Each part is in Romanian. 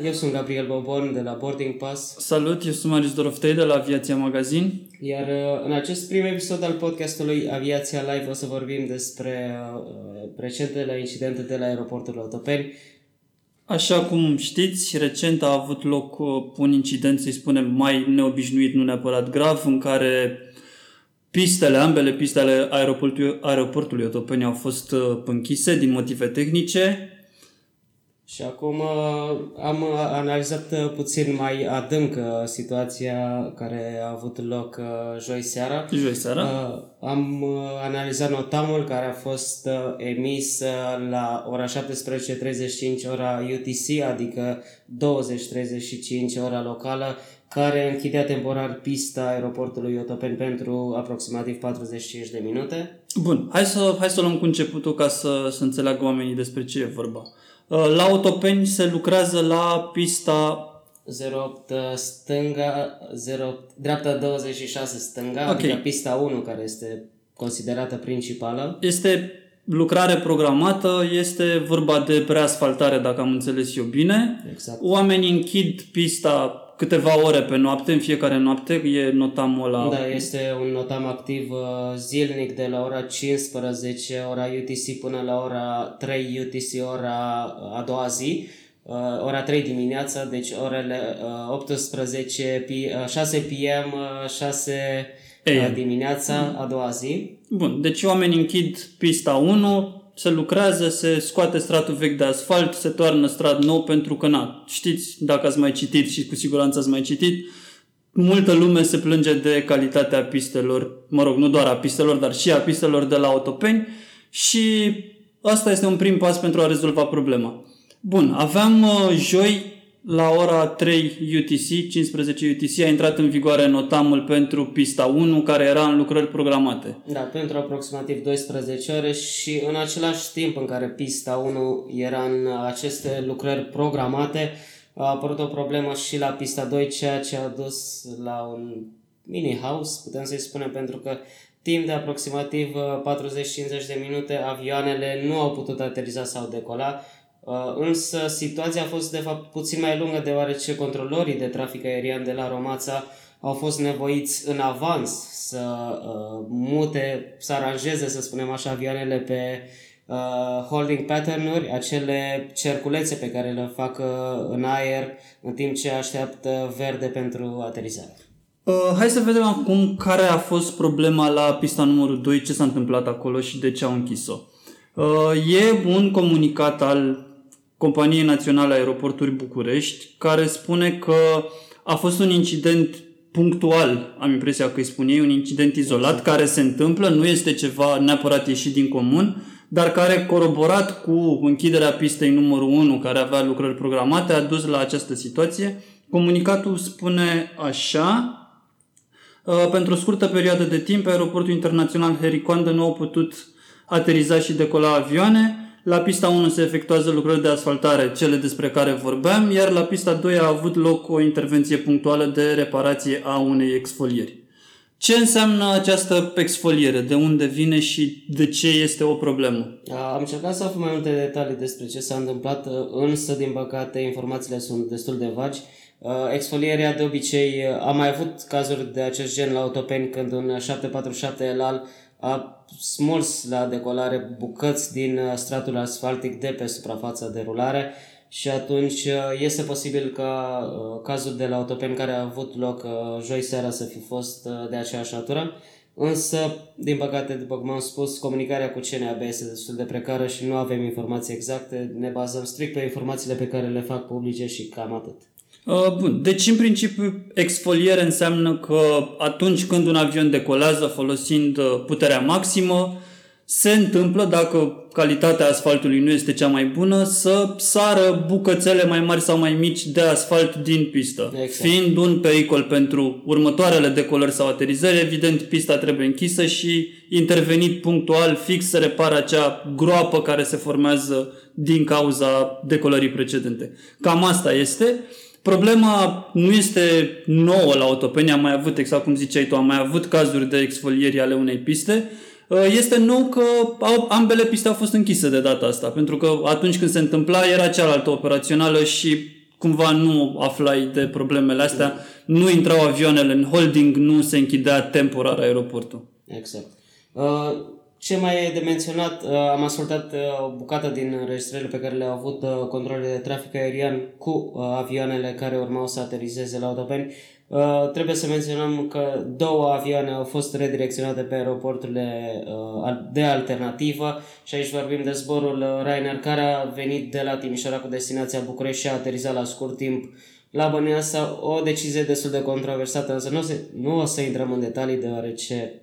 eu sunt Gabriel Bobon de la Boarding Pass. Salut, eu sunt Marius Doroftei de la Aviația Magazin. Iar uh, în acest prim episod al podcastului Aviația Live o să vorbim despre uh, recentele incidente de la aeroportul Otopeni. Așa cum știți, recent a avut loc uh, un incident, să-i spunem, mai neobișnuit, nu neapărat grav, în care pistele, ambele pistele aeroportului, aeroportului Otopeni au fost închise din motive tehnice. Și acum uh, am analizat uh, puțin mai adânc uh, situația care a avut loc joi seara. Joi seara. Am analizat notamul care a fost emis la ora 17.35 ora UTC, adică 20.35 ora locală, care închidea temporar pista aeroportului Otopeni pentru aproximativ 45 de minute. Bun, hai să, hai să luăm cu începutul ca să, să înțeleagă oamenii despre ce e vorba. Uh, la Otopeni se lucrează la pista 08 uh, stânga, 0, dreapta 26 stânga, okay. adică pista 1 care este considerată principală. Este lucrare programată, este vorba de preasfaltare, dacă am înțeles eu bine. Exact. Oamenii închid pista câteva ore pe noapte, în fiecare noapte, e notamul ăla. Da, este un notam activ uh, zilnic de la ora 15, ora UTC până la ora 3 UTC, ora a doua zi, uh, ora 3 dimineața, deci orele 18, 6 PM, 6 dimineața, a doua zi. Bun, deci oamenii închid pista 1, se lucrează, se scoate stratul vechi de asfalt, se toarnă strat nou pentru că, na, știți, dacă ați mai citit și cu siguranță ați mai citit, multă lume se plânge de calitatea pistelor, mă rog, nu doar a pistelor, dar și a pistelor de la autopeni și asta este un prim pas pentru a rezolva problema. Bun, aveam uh, joi la ora 3 UTC, 15 UTC, a intrat în vigoare notamul pentru pista 1, care era în lucrări programate. Da, pentru aproximativ 12 ore și în același timp în care pista 1 era în aceste lucrări programate, a apărut o problemă și la pista 2, ceea ce a dus la un mini house, putem să-i spunem, pentru că timp de aproximativ 40-50 de minute avioanele nu au putut ateriza sau decola Uh, însă situația a fost de fapt puțin mai lungă deoarece controlorii de trafic aerian de la Romața au fost nevoiți în avans să uh, mute, să aranjeze, să spunem așa, avioanele pe uh, holding pattern-uri, acele cerculețe pe care le fac uh, în aer în timp ce așteaptă verde pentru aterizare. Uh, hai să vedem acum care a fost problema la pista numărul 2, ce s-a întâmplat acolo și de ce au închis-o. Uh, e un comunicat al Companiei Naționale Aeroporturi București, care spune că a fost un incident punctual, am impresia că îi spun ei, un incident izolat exact. care se întâmplă, nu este ceva neapărat ieșit din comun, dar care, coroborat cu închiderea pistei numărul 1, care avea lucrări programate, a dus la această situație. Comunicatul spune așa, uh, pentru o scurtă perioadă de timp, aeroportul internațional Harry Coandă nu au putut ateriza și decola avioane, la pista 1 se efectuează lucrări de asfaltare, cele despre care vorbeam, iar la pista 2 a avut loc o intervenție punctuală de reparație a unei exfolieri. Ce înseamnă această exfoliere? De unde vine și de ce este o problemă? Am încercat să aflu mai multe detalii despre ce s-a întâmplat, însă, din păcate, informațiile sunt destul de vagi. Exfolierea, de obicei, am mai avut cazuri de acest gen la autopeni când un 747 ELAL a smuls la decolare bucăți din uh, stratul asfaltic de pe suprafața de rulare și atunci uh, este posibil ca uh, cazul de la autopen care a avut loc joi seara să fi fost de aceeași natură. Însă, din păcate, după cum am spus, comunicarea cu CNAB este destul de precară și nu avem informații exacte. Ne bazăm strict pe informațiile pe care le fac publice și cam atât. Uh, bun, deci în principiu exfoliere înseamnă că atunci când un avion decolează folosind uh, puterea maximă, se întâmplă, dacă calitatea asfaltului nu este cea mai bună, să sară bucățele mai mari sau mai mici de asfalt din pistă. Exact. Fiind un pericol pentru următoarele decolări sau aterizări, evident pista trebuie închisă și intervenit punctual fix să repară acea groapă care se formează din cauza decolării precedente. Cam asta este. Problema nu este nouă la autopeni, am mai avut, exact cum ziceai tu, am mai avut cazuri de exfolieri ale unei piste. Uh, este nou că ambele piste au fost închise de data asta, pentru că atunci când se întâmpla era cealaltă operațională și cumva nu aflai de problemele astea, nu intrau avioanele în holding, nu se închidea temporar aeroportul. Exact. Uh, ce mai e de menționat, uh, am ascultat uh, o bucată din înregistrările pe care le-au avut uh, controlele de trafic aerian cu uh, avioanele care urmau să aterizeze la Otopeni. Uh, trebuie să menționăm că două avioane au fost redirecționate pe aeroporturile uh, de alternativă și aici vorbim de zborul uh, Ryanair care a venit de la Timișoara cu destinația București și a aterizat la scurt timp la Băneasa, o decizie destul de controversată, însă nu o să, nu o să intrăm în detalii deoarece uh,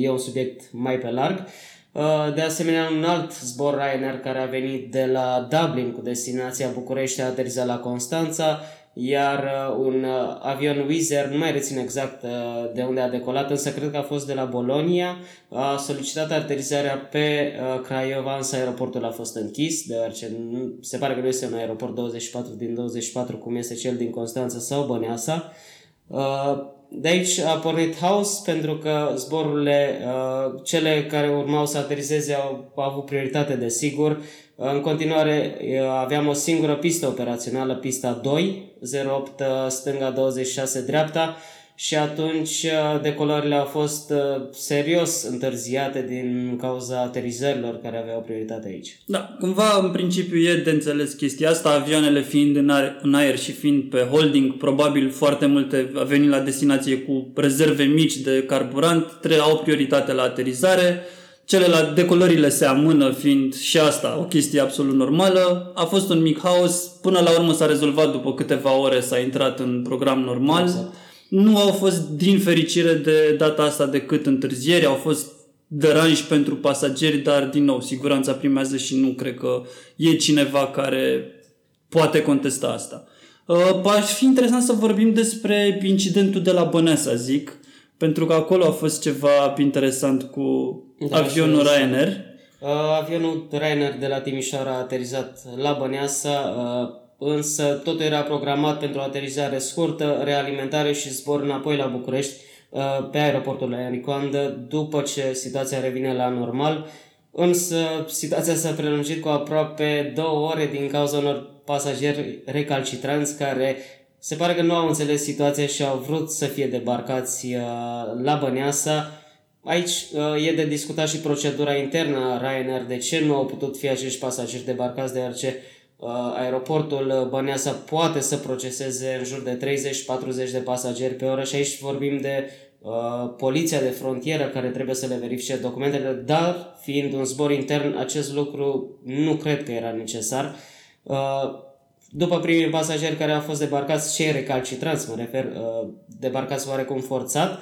e un subiect mai pe larg. Uh, De asemenea, un alt zbor Ryanair care a venit de la Dublin cu destinația București a aterizat la Constanța, iar uh, un uh, avion Wizz Air, nu mai rețin exact uh, de unde a decolat, însă cred că a fost de la Bolonia, a solicitat aterizarea pe uh, Craiova, însă aeroportul a fost închis, deoarece nu, se pare că nu este un aeroport 24 din 24 cum este cel din Constanța sau Băneasa. Uh, De aici a pornit haos pentru că zborurile, uh, cele care urmau să aterizeze au avut prioritate de sigur. În continuare uh, aveam o singură pistă operațională, pista 2, 08 uh, stânga 26 dreapta și atunci uh, decolările au fost uh, serios întârziate din cauza aterizărilor care aveau prioritate aici. Da, cumva în principiu e de înțeles chestia asta, avioanele fiind în aer, în aer și fiind pe holding, probabil foarte multe a venit la destinație cu rezerve mici de carburant, tre- au prioritate la aterizare, celelalte decolările se amână fiind și asta o chestie absolut normală. A fost un mic haos, până la urmă s-a rezolvat după câteva ore, s-a intrat în program normal. Exact. Nu au fost din fericire de data asta decât întârzieri, au fost deranji pentru pasageri, dar din nou siguranța primează și nu cred că e cineva care poate contesta asta. Uh, Aș fi interesant să vorbim despre incidentul de la Băneasa, zic, pentru că acolo a fost ceva interesant cu Da, avionul și- Ryanair. Uh, avionul Ryanair de la Timișoara a aterizat la Băneasa, uh, însă totul era programat pentru o aterizare scurtă, realimentare și zbor înapoi la București uh, pe aeroportul Aericoandă după ce situația revine la normal. Însă situația s-a prelungit cu aproape două ore din cauza unor pasageri recalcitranți care se pare că nu au înțeles situația și au vrut să fie debarcați uh, la Băneasa. Aici uh, e de discutat și procedura internă a Ryanair, de ce nu au putut fi acești pasageri debarcați, deoarece uh, aeroportul Băneasa poate să proceseze în jur de 30-40 de pasageri pe oră și aici vorbim de uh, poliția de frontieră care trebuie să le verifice documentele, dar fiind un zbor intern, acest lucru nu cred că era necesar. Uh, după primii pasageri care au fost debarcați, cei recalcitranți, mă refer, uh, debarcați oarecum forțat, uh,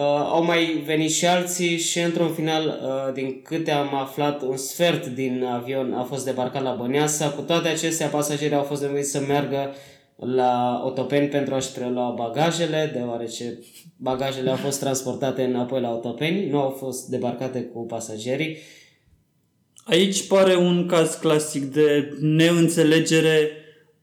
au mai venit și alții și într-un final, uh, din câte am aflat, un sfert din avion a fost debarcat la Băneasa. Cu toate acestea, pasagerii au fost nevoiți să meargă la Otopeni pentru a-și prelua bagajele, deoarece bagajele au fost transportate înapoi la Otopeni, nu au fost debarcate cu pasagerii. Aici pare un caz clasic de neînțelegere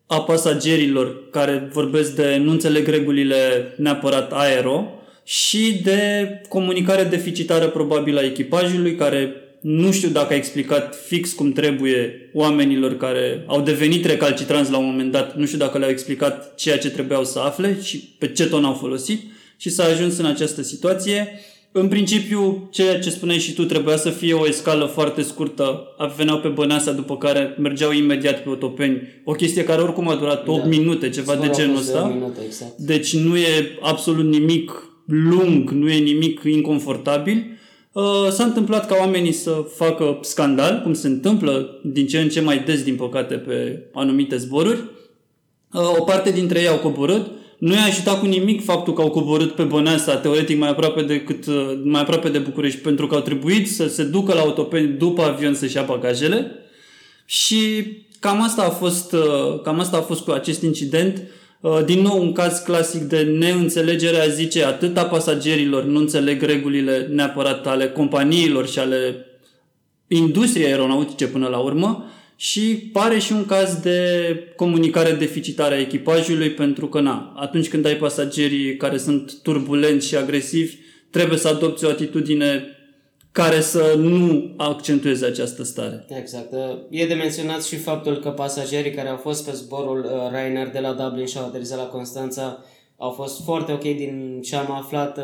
a pasagerilor care vorbesc de nu înțeleg regulile neapărat aero și de comunicare deficitară probabil a echipajului care nu știu dacă a explicat fix cum trebuie oamenilor care au devenit recalcitranți la un moment dat, nu știu dacă le-au explicat ceea ce trebuiau să afle și pe ce ton au folosit și s-a ajuns în această situație. În principiu, ceea ce spuneai și tu, trebuia să fie o escală foarte scurtă. Veneau pe Băneasa, după care mergeau imediat pe Otopeni. O chestie care oricum a durat 8 Da. minute, ceva de Zborul a genul fost de ăsta. o minută, exact. Deci nu e absolut nimic lung, nu e nimic inconfortabil. Uh, S-a întâmplat ca oamenii să facă scandal, cum se întâmplă din ce în ce mai des, din păcate, pe anumite zboruri. Uh, O parte dintre ei au coborât. Nu i-a ajutat cu nimic faptul că au coborât pe Băneasa, teoretic mai aproape, decât, uh, mai aproape de București, pentru că au trebuit să se ducă la autopeni după avion să-și ia bagajele. Și cam asta a fost, uh, cam asta a fost cu acest incident. Uh, Din nou, un caz clasic de neînțelegere, aș zice, atât a pasagerilor nu înțeleg regulile neapărat ale companiilor și ale industriei aeronautice până la urmă și pare și un caz de comunicare deficitară a echipajului pentru că, na, atunci când ai pasagerii care sunt turbulenți și agresivi, trebuie să adopți o atitudine care să nu accentueze această stare. Exact. E de menționat și faptul că pasagerii care au fost pe zborul uh, Ryanair de la Dublin și au aterizat la Constanța au fost foarte ok din ce am aflat. Uh,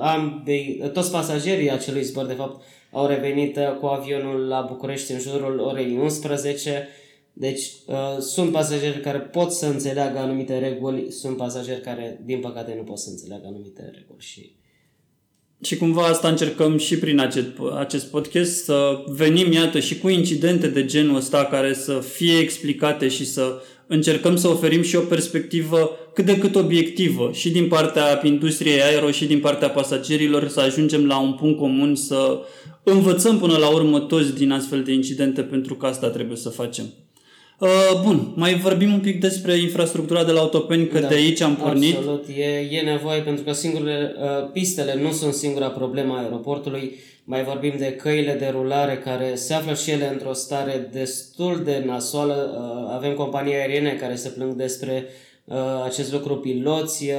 Ambii, toți pasagerii acelui zbor, de fapt, au revenit uh, cu avionul la București în jurul orei 11. Deci uh, sunt pasageri care pot să înțeleagă anumite reguli, sunt pasageri care, din păcate, nu pot să înțeleagă anumite reguli și și cumva asta încercăm și prin acest, acest podcast, să venim, iată, și cu incidente de genul ăsta care să fie explicate și să încercăm să oferim și o perspectivă cât de cât obiectivă și din partea industriei aero și din partea pasagerilor să ajungem la un punct comun să învățăm până la urmă toți din astfel de incidente pentru că asta trebuie să facem. Uh, bun, mai vorbim un pic despre infrastructura de la autopeni, că da, de aici am pornit. Absolut, e, e nevoie pentru că singurele uh, pistele nu sunt singura problemă a aeroportului. Mai vorbim de căile de rulare care se află și ele într-o stare destul de nasoală. Uh, avem companii aeriene care se plâng despre uh, acest lucru, piloți. Uh,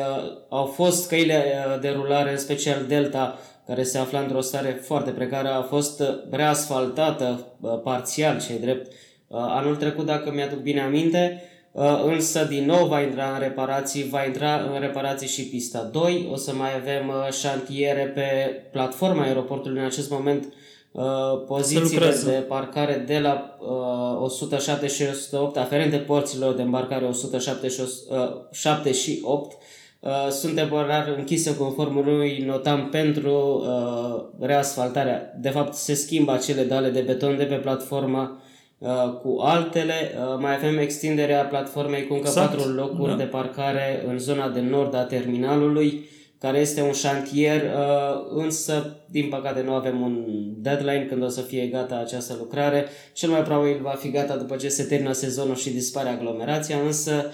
au fost căile uh, de rulare, în special Delta, care se afla într-o stare foarte precară, a fost uh, reasfaltată uh, parțial, cei drept, Uh, anul trecut, dacă mi-aduc bine aminte, uh, însă din nou va intra în reparații, va intra în reparații și pista 2, o să mai avem uh, șantiere pe platforma aeroportului în acest moment, pozițiile de parcare de la 107 și 108, aferente porților de îmbarcare 107 și 8, sunt temporar închise conform unui notam pentru reasfaltarea. De fapt, se schimbă acele dale de beton de pe platforma Uh, cu altele. Uh, mai avem extinderea platformei cu încă exact. patru locuri da. de parcare în zona de nord a terminalului, care este un șantier, uh, însă, din păcate, nu avem un deadline când o să fie gata această lucrare. Cel mai probabil va fi gata după ce se termină sezonul și dispare aglomerația, însă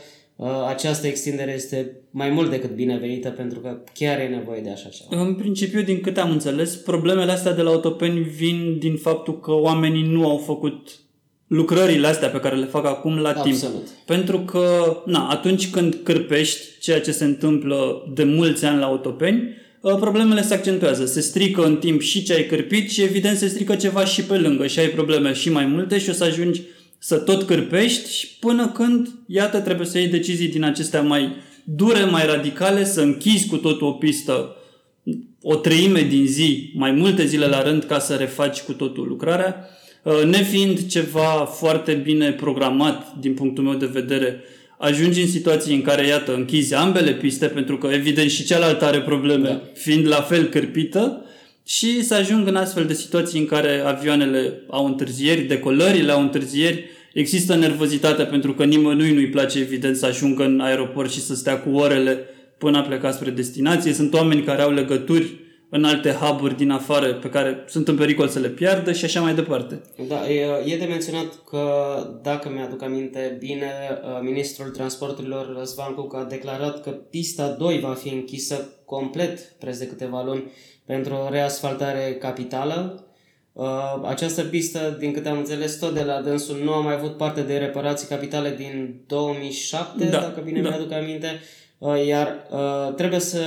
această extindere este mai mult decât binevenită pentru că chiar e nevoie de așa ceva. În principiu, din câte am înțeles, problemele astea de la autopeni vin din faptul că oamenii nu au făcut lucrările astea pe care le fac acum la Absolut. timp. Pentru că, na, atunci când cârpești, ceea ce se întâmplă de mulți ani la autopeni, ă, problemele se accentuează. Se strică în timp și ce ai cârpit și evident se strică ceva și pe lângă și ai probleme și mai multe și o să ajungi să tot cârpești și până când, iată, trebuie să iei decizii din acestea mai dure, mai radicale, să închizi cu totul o pistă o treime din zi, mai multe zile la rând ca să refaci cu totul lucrarea Uh, nefiind ceva foarte bine programat din punctul meu de vedere, ajungi în situații în care, iată, închizi ambele piste, pentru că, evident, și cealaltă are probleme, da. fiind la fel cârpită, și să ajung în astfel de situații în care avioanele au întârzieri, decolările au întârzieri, există nervozitate pentru că nimănui nu-i place, evident, să ajungă în aeroport și să stea cu orele până a pleca spre destinație. Sunt oameni care au legături în alte hub din afară pe care sunt în pericol să le piardă și așa mai departe. Da, e, e de menționat că, dacă mi-aduc aminte bine, uh, Ministrul Transporturilor Răzvan Cuc a declarat că pista 2 va fi închisă complet preț de câteva luni pentru o reasfaltare capitală. Uh, această pistă, din câte am înțeles, tot de la dânsul nu a mai avut parte de reparații capitale din 2007, da, dacă bine da. mi-aduc aminte, uh, iar trebuie să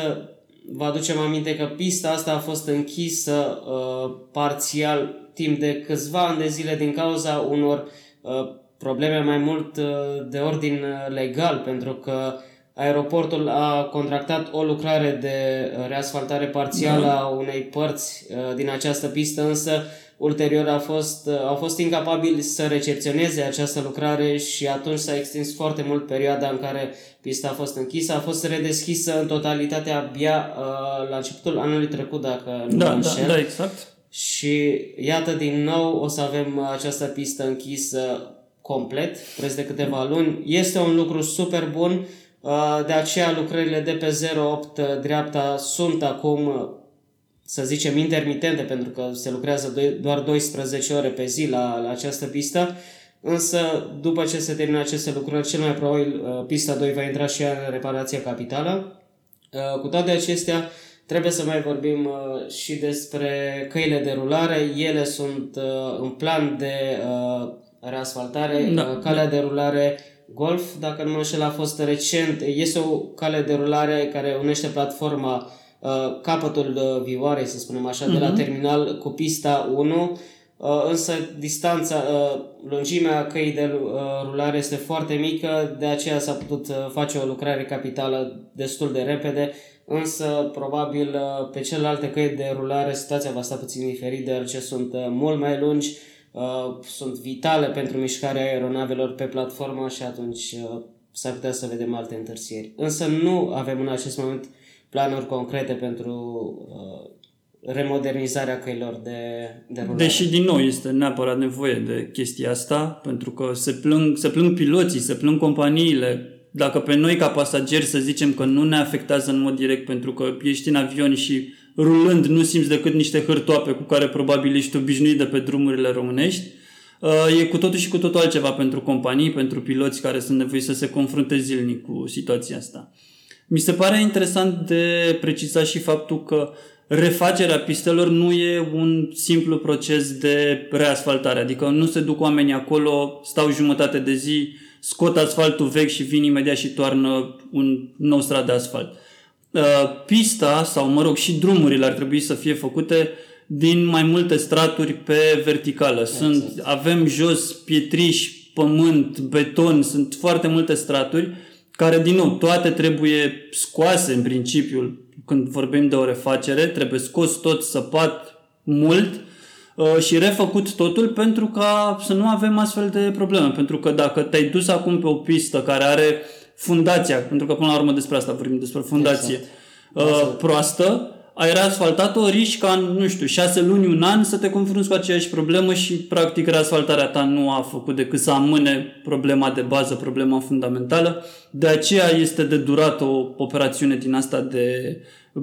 vă aducem aminte că pista asta a fost închisă uh, parțial timp de câțiva ani de zile din cauza unor uh, probleme mai mult uh, de ordin uh, legal, pentru că aeroportul a contractat o lucrare de uh, reasfaltare parțială da. a unei părți uh, din această pistă, însă ulterior a fost, au fost incapabili să recepționeze această lucrare și atunci s-a extins foarte mult perioada în care pista a fost închisă. A fost redeschisă în totalitate abia uh, la începutul anului trecut, dacă nu da, înșel. Da, da, exact. Și iată din nou o să avem această pistă închisă complet, preț de câteva luni. Este un lucru super bun, uh, de aceea lucrările de pe 08 uh, dreapta sunt acum să zicem, intermitente, pentru că se lucrează doar 12 ore pe zi la, la această pistă, însă după ce se termină aceste lucrări, cel mai probabil uh, pista 2 va intra și în reparația capitală. Uh, cu toate acestea, trebuie să mai vorbim uh, și despre căile de rulare. Ele sunt în plan de reasfaltare. Da, Calea da. de rulare Golf, dacă nu mă înșel, a fost recent. Este o cale de rulare care unește platforma uh, capătul uh, vioarei, să spunem așa, uh-huh. de la terminal cu pista 1, uh, însă distanța, uh, lungimea căii de uh, rulare este foarte mică, de aceea s-a putut uh, face o lucrare capitală destul de repede, însă probabil uh, pe celelalte căi de rulare situația va sta puțin diferit, deoarece sunt uh, mult mai lungi, uh, sunt vitale pentru mișcarea aeronavelor pe platformă și atunci uh, s-ar putea să vedem alte întârzieri. Însă nu avem în acest moment planuri concrete pentru uh, remodernizarea căilor de, de rulare. Deși, din nou, este neapărat nevoie de chestia asta, pentru că se plâng, se plâng piloții, se plâng companiile. Dacă pe noi, ca pasageri, să zicem că nu ne afectează în mod direct pentru că ești în avion și rulând nu simți decât niște hârtoape cu care probabil ești obișnuit de pe drumurile românești, uh, e cu totul și cu totul altceva pentru companii, pentru piloți care sunt nevoiți să se confrunte zilnic cu situația asta. Mi se pare interesant de precizat și faptul că refacerea pistelor nu e un simplu proces de reasfaltare, adică nu se duc oamenii acolo, stau jumătate de zi, scot asfaltul vechi și vin imediat și toarnă un nou strat de asfalt. Uh, pista sau, mă rog, și drumurile ar trebui să fie făcute din mai multe straturi pe verticală. Sunt, exact. avem jos pietriș, pământ, beton, sunt foarte multe straturi care, din nou, toate trebuie scoase în principiu când vorbim de o refacere, trebuie scos tot săpat mult uh, și refăcut totul pentru ca să nu avem astfel de probleme. Pentru că dacă te-ai dus acum pe o pistă care are fundația, pentru că până la urmă despre asta vorbim, despre fundație exact. proastă, ai reasfaltat-o, riști ca în, nu știu, șase luni, un an să te confrunți cu aceeași problemă și practic reasfaltarea ta nu a făcut decât să amâne problema de bază, problema fundamentală. De aceea este de durat o operațiune din asta de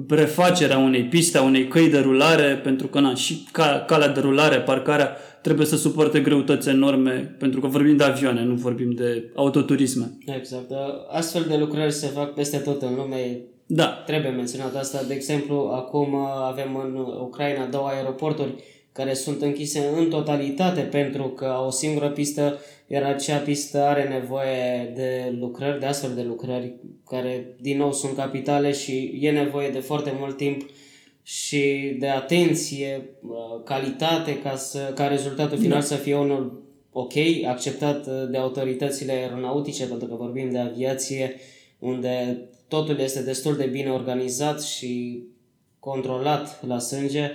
refacerea unei piste, a unei căi de rulare, pentru că na, și ca, calea de rulare, parcarea, trebuie să suporte greutăți enorme, pentru că vorbim de avioane, nu vorbim de autoturisme. Exact. Astfel de lucrări se fac peste tot în lume. Da. Trebuie menționat asta. De exemplu, acum avem în Ucraina două aeroporturi care sunt închise în totalitate pentru că o singură pistă, iar acea pistă are nevoie de lucrări, de astfel de lucrări, care din nou sunt capitale și e nevoie de foarte mult timp și de atenție, calitate, ca, să, ca rezultatul final da. să fie unul ok, acceptat de autoritățile aeronautice, pentru că vorbim de aviație, unde totul este destul de bine organizat și controlat la sânge,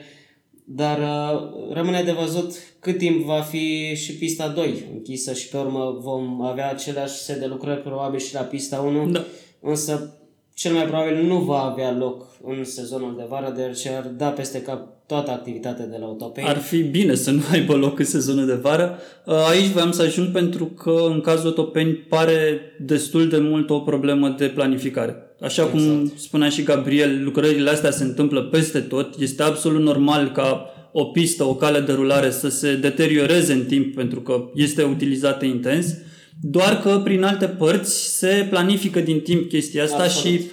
dar uh, rămâne de văzut cât timp va fi și pista 2 închisă și pe urmă vom avea același set de lucrări probabil și la pista 1, da. însă cel mai probabil nu va avea loc în sezonul de vară, deoarece ar da peste cap toată activitatea de la Autopay. Ar fi bine să nu aibă loc în sezonul de vară. Uh, aici voiam să ajung pentru că în cazul Autopeni pare destul de mult o problemă de planificare. Așa exact. cum spunea și Gabriel, lucrările astea se întâmplă peste tot. Este absolut normal ca o pistă, o cale de rulare să se deterioreze în timp pentru că este utilizată intens doar că prin alte părți se planifică din timp chestia asta Absolut. și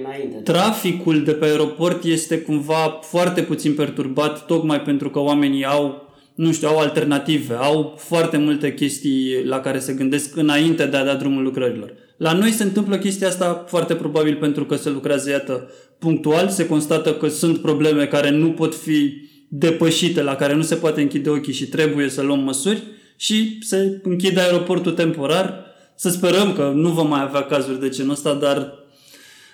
înainte. traficul de pe aeroport este cumva foarte puțin perturbat tocmai pentru că oamenii au nu știu, au alternative, au foarte multe chestii la care se gândesc înainte de a da drumul lucrărilor. La noi se întâmplă chestia asta foarte probabil pentru că se lucrează, iată, punctual, se constată că sunt probleme care nu pot fi depășite, la care nu se poate închide ochii și trebuie să luăm măsuri și se închide aeroportul temporar. Să sperăm că nu vom mai avea cazuri de genul ăsta, dar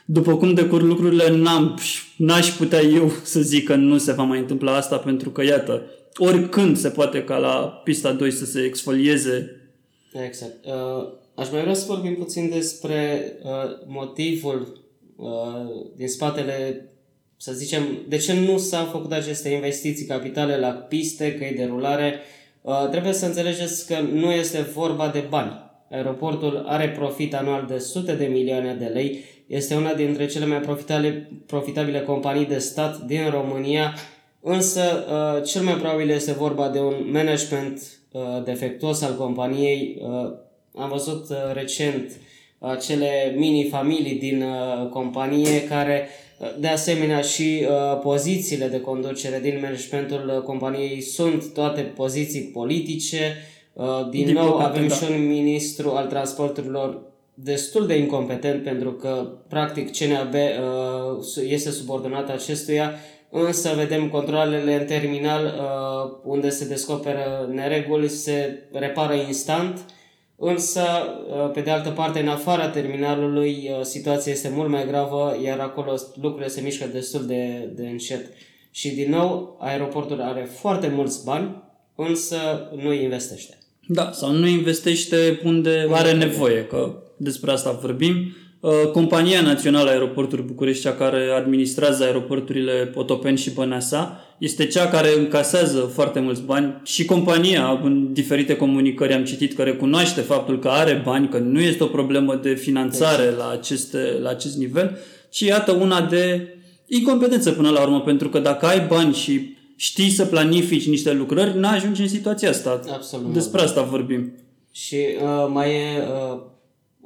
după cum decur lucrurile, n-am, n-aș putea eu să zic că nu se va mai întâmpla asta, pentru că, iată, oricând se poate ca la pista 2 să se exfolieze. Exact. Uh, aș mai vrea să vorbim puțin despre uh, motivul uh, din spatele, să zicem, de ce nu s-au făcut aceste investiții capitale la piste, căi de rulare, uh, Uh, trebuie să înțelegeți că nu este vorba de bani. Aeroportul are profit anual de sute de milioane de lei, este una dintre cele mai profitabile, profitabile companii de stat din România, însă uh, cel mai probabil este vorba de un management uh, defectuos al companiei. Am văzut recent acele mini-familii din companie care de asemenea și uh, pozițiile de conducere din managementul uh, companiei sunt toate poziții politice. Uh, din, din nou păcate, avem da. și un ministru al transporturilor destul de incompetent pentru că practic CNAB uh, este subordonat acestuia, însă vedem controlele în terminal uh, unde se descoperă nereguli, se repară instant, însă uh, pe de altă parte în afara terminalului uh, situația este mult mai gravă, iar acolo lucrurile se mișcă destul de, de încet. Și din nou, aeroportul are foarte mulți bani, însă nu investește. Da, sau nu investește unde are nevoie, că despre asta vorbim. Uh, Compania Națională Aeroporturi București, cea care administrează aeroporturile Potopeni și Băneasa, este cea care încasează foarte mulți bani și compania, în diferite comunicări am citit că recunoaște faptul că are bani, că nu este o problemă de finanțare exact. la, aceste, la acest nivel, ci iată una de incompetență până la urmă, pentru că dacă ai bani și știi să planifici niște lucrări, n-ajungi în situația asta. Absolut. Despre asta vorbim. Și uh, mai e uh,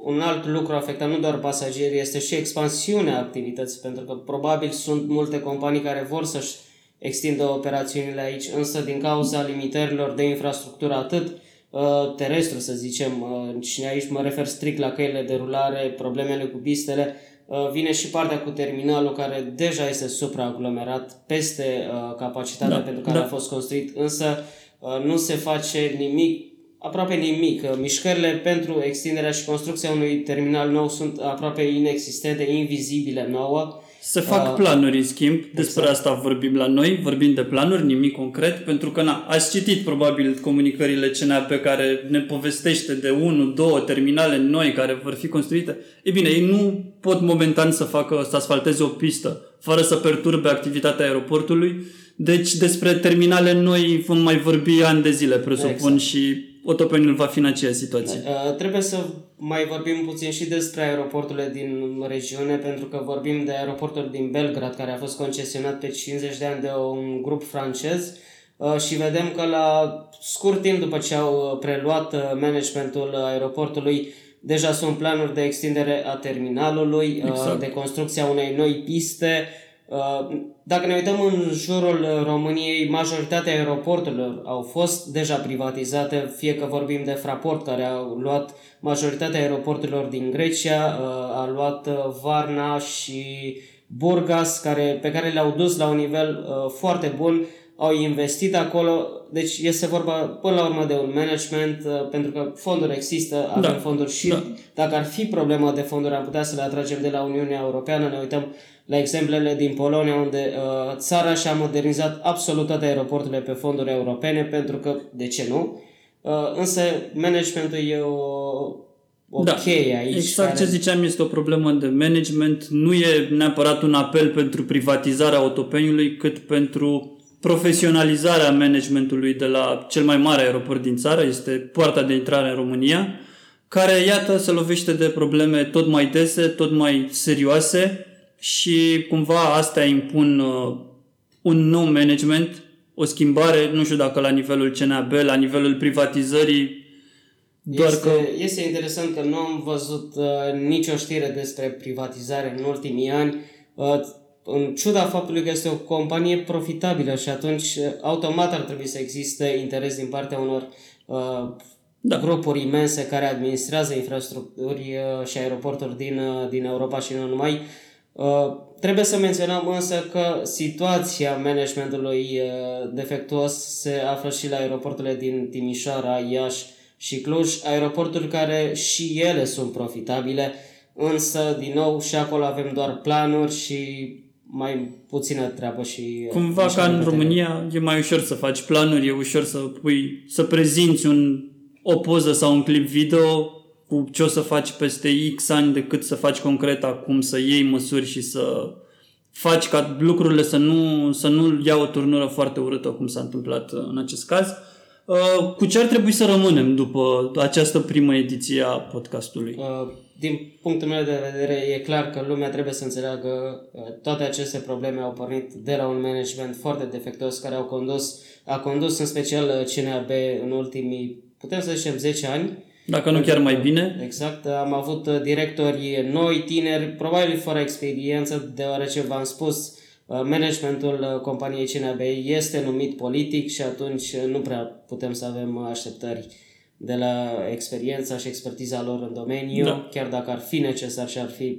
un alt lucru afectat nu doar pasagerii, este și expansiunea activității, pentru că probabil sunt multe companii care vor să-și extindă operațiunile aici, însă din cauza limitărilor de infrastructură atât uh, terestru, să zicem, uh, și aici mă refer strict la căile de rulare, problemele cu pistele, uh, vine și partea cu terminalul care deja este supraaglomerat peste uh, capacitatea da, pentru care da. a fost construit, însă uh, nu se face nimic aproape nimic. Mișcările pentru extinderea și construcția unui terminal nou sunt aproape inexistente, invizibile nouă. Se fac uh, planuri, în schimb, despre exact. asta vorbim la noi, vorbim de planuri, nimic concret, pentru că na, ați citit probabil comunicările CNAP care ne povestește de 1, 2 terminale noi care vor fi construite. E bine, ei nu pot momentan să facă, să asfalteze o pistă fără să perturbe activitatea aeroportului, deci despre terminale noi vom mai vorbi ani de zile, presupun, exact. și Otopeniul va fi în aceeași situație. Uh, trebuie să mai vorbim puțin și despre aeroporturile din regiune, pentru că vorbim de aeroportul din Belgrad, care a fost concesionat pe 50 de ani de un grup francez uh, și vedem că la scurt timp după ce au preluat uh, managementul aeroportului, deja sunt planuri de extindere a terminalului, exact. de construcția unei noi piste, Uh, dacă ne uităm în jurul României, majoritatea aeroporturilor au fost deja privatizate, fie că vorbim de Fraport, care a luat majoritatea aeroporturilor din Grecia, uh, a luat uh, Varna și Burgas, care, pe care le-au dus la un nivel foarte bun, au investit acolo, deci este vorba până la urmă de un management, pentru că fonduri există, avem da. fonduri și da. dacă ar fi problema de fonduri, am putea să le atragem de la Uniunea Europeană, ne uităm la exemplele din Polonia, unde uh, țara și-a modernizat absolut toate aeroporturile pe fonduri europene, pentru că, de ce nu? Uh, însă managementul e o, o da, cheie aici. Exact care... ce ziceam, este o problemă de management. Nu e neapărat un apel pentru privatizarea autopeniului, cât pentru profesionalizarea managementului de la cel mai mare aeroport din țară, este poarta de intrare în România, care, iată, se lovește de probleme tot mai dese, tot mai serioase, și cumva astea impun uh, un nou management, o schimbare, nu știu dacă la nivelul CNAB, la nivelul privatizării, doar este, că... Este interesant că nu am văzut uh, nicio știre despre privatizare în ultimii ani, uh, în ciuda faptului că este o companie profitabilă și atunci uh, automat ar trebui să existe interes din partea unor uh, da. grupuri imense care administrează infrastructuri uh, și aeroporturi din, uh, din Europa și nu numai, Uh, trebuie să menționăm însă că situația managementului uh, defectuos se află și la aeroporturile din Timișoara, Iași și Cluj, aeroporturi care și ele sunt profitabile, însă, din nou, și acolo avem doar planuri și mai puțină treabă și... Uh, Cumva ca în România e mai ușor să faci planuri, e ușor să pui, să prezinți un, o poză sau un clip video cu ce o să faci peste X ani decât să faci concret acum, să iei măsuri și să faci ca lucrurile să nu, să nu ia o turnură foarte urâtă cum s-a întâmplat în acest caz. Uh, cu ce ar trebui să rămânem după această primă ediție a podcastului? Uh, din punctul meu de vedere, e clar că lumea trebuie să înțeleagă uh, toate aceste probleme au pornit de la un management foarte defectuos care au condus, a condus în special CNAB în ultimii, putem să zicem, 10 ani dacă nu chiar mai bine. Exact. Am avut uh, directori noi, tineri, probabil fără experiență, deoarece v-am spus, uh, managementul uh, companiei CNAB este numit politic și atunci nu prea putem să avem așteptări de la experiența și expertiza lor în domeniu, Da. chiar dacă ar fi necesar și ar fi...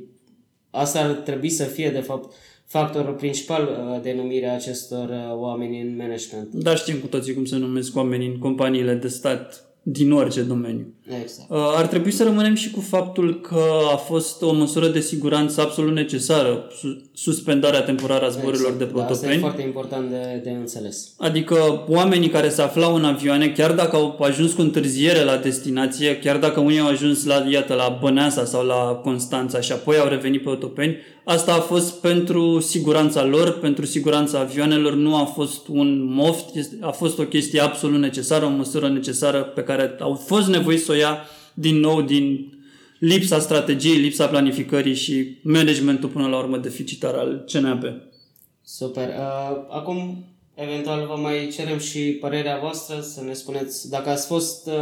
Asta ar trebui să fie, de fapt, factorul principal uh, de numire a acestor uh, oameni în management. Dar știm cu toții cum se numesc oamenii în companiile de stat din orice domeniu. Exact. Uh, Ar trebui să rămânem și cu faptul că a fost o măsură de siguranță absolut necesară, su- suspendarea temporară a zborurilor de Da, asta e protopeni. foarte important de, de înțeles. Adică oamenii care se aflau în avioane, chiar dacă au ajuns cu întârziere la destinație, chiar dacă unii au ajuns la, iată, la Băneasa sau la Constanța și apoi au revenit pe Otopeni, asta a fost pentru siguranța lor, pentru siguranța avioanelor, nu a fost un moft, este- a fost o chestie absolut necesară, o măsură necesară pe care au fost nevoiți să o ia din nou din lipsa strategiei, lipsa planificării și managementul până la urmă deficitar al CNAP. Super. Uh, acum, eventual, vă mai cerem și părerea voastră să ne spuneți dacă ați fost uh,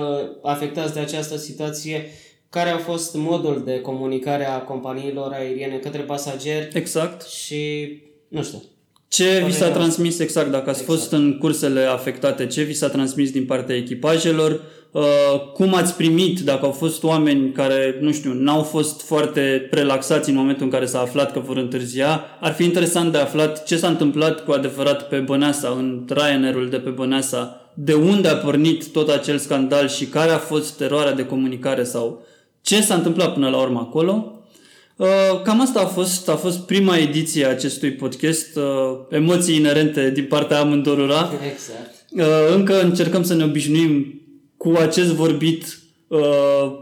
afectați de această situație, care a fost modul de comunicare a companiilor aeriene către pasageri Exact. și, nu știu, Ce vi s-a Părerea- transmis exact, dacă ați fost în cursele afectate, ce vi s-a transmis din partea echipajelor, uh, cum ați primit, dacă au fost oameni care, nu știu, n-au fost foarte relaxați în momentul în care s-a aflat că vor întârzia, ar fi interesant de aflat ce s-a întâmplat cu adevărat pe Băneasa, în Ryanair-ul de pe Băneasa, de unde a pornit tot acel scandal și care a fost eroarea de comunicare sau ce s-a întâmplat până la urmă acolo. Uh, Cam asta a fost, a fost prima ediție a acestui podcast, uh, emoții inerente din partea amândorura. exact. Uh, Încă încercăm să ne obișnuim cu acest vorbit, uh,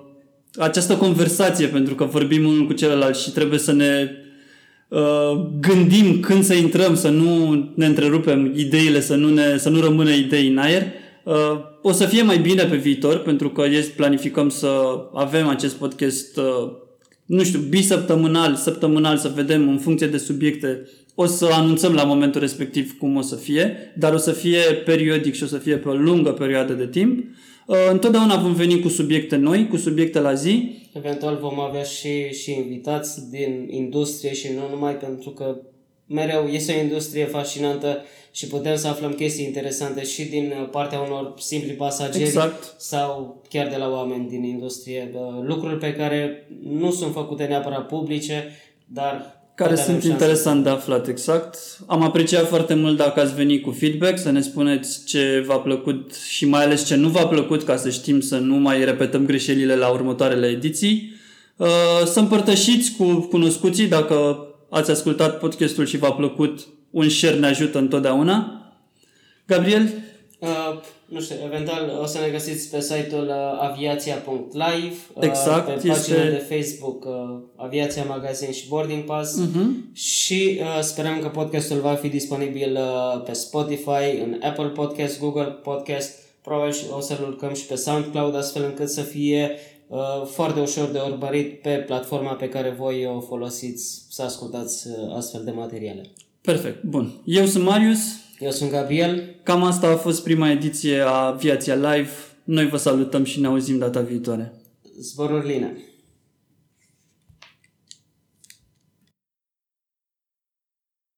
această conversație, pentru că vorbim unul cu celălalt și trebuie să ne uh, gândim când să intrăm, să nu ne întrerupem ideile, să nu, ne, să nu rămână idei în aer. Uh, O să fie mai bine pe viitor, pentru că yes, planificăm să avem acest podcast, uh, nu știu, bisăptămânal, săptămânal, să vedem în funcție de subiecte. O să anunțăm la momentul respectiv cum o să fie, dar o să fie periodic și o să fie pe o lungă perioadă de timp. Uh, Întotdeauna vom veni cu subiecte noi, cu subiecte la zi, Eventual vom avea și, și invitați din industrie și nu numai pentru că mereu este o industrie fascinantă și putem să aflăm chestii interesante și din partea unor simpli pasageri Exact. sau chiar de la oameni din industrie. Uh, Lucruri pe care nu sunt făcute neapărat publice, dar care poate avem sunt șanse. interesant de aflat, exact. Am apreciat foarte mult dacă ați venit cu feedback, să ne spuneți ce v-a plăcut și mai ales ce nu v-a plăcut, ca să știm să nu mai repetăm greșelile la următoarele ediții. Uh, Să împărtășiți cu cunoscuții dacă ați ascultat podcastul și v-a plăcut, un share ne ajută întotdeauna. Gabriel, Uh, nu știu, eventual o să ne găsiți pe site-ul uh, aviația.live, uh, Exact, pe pagina este- Mhm. de Facebook uh, Aviația Magazin și Boarding Pass uh-huh. și uh, sperăm că podcastul va fi disponibil uh, pe Spotify, în Apple Podcast, Google Podcast, probabil și o să-l urcăm și pe SoundCloud astfel încât să fie uh, foarte ușor de urmărit pe platforma pe care voi o folosiți să ascultați uh, astfel de materiale. perfect, bun. Eu sunt Marius, Eu sunt Gabriel, cam asta a fost prima ediție a Aviația Live. Noi vă salutăm și ne auzim data viitoare. zboruri line!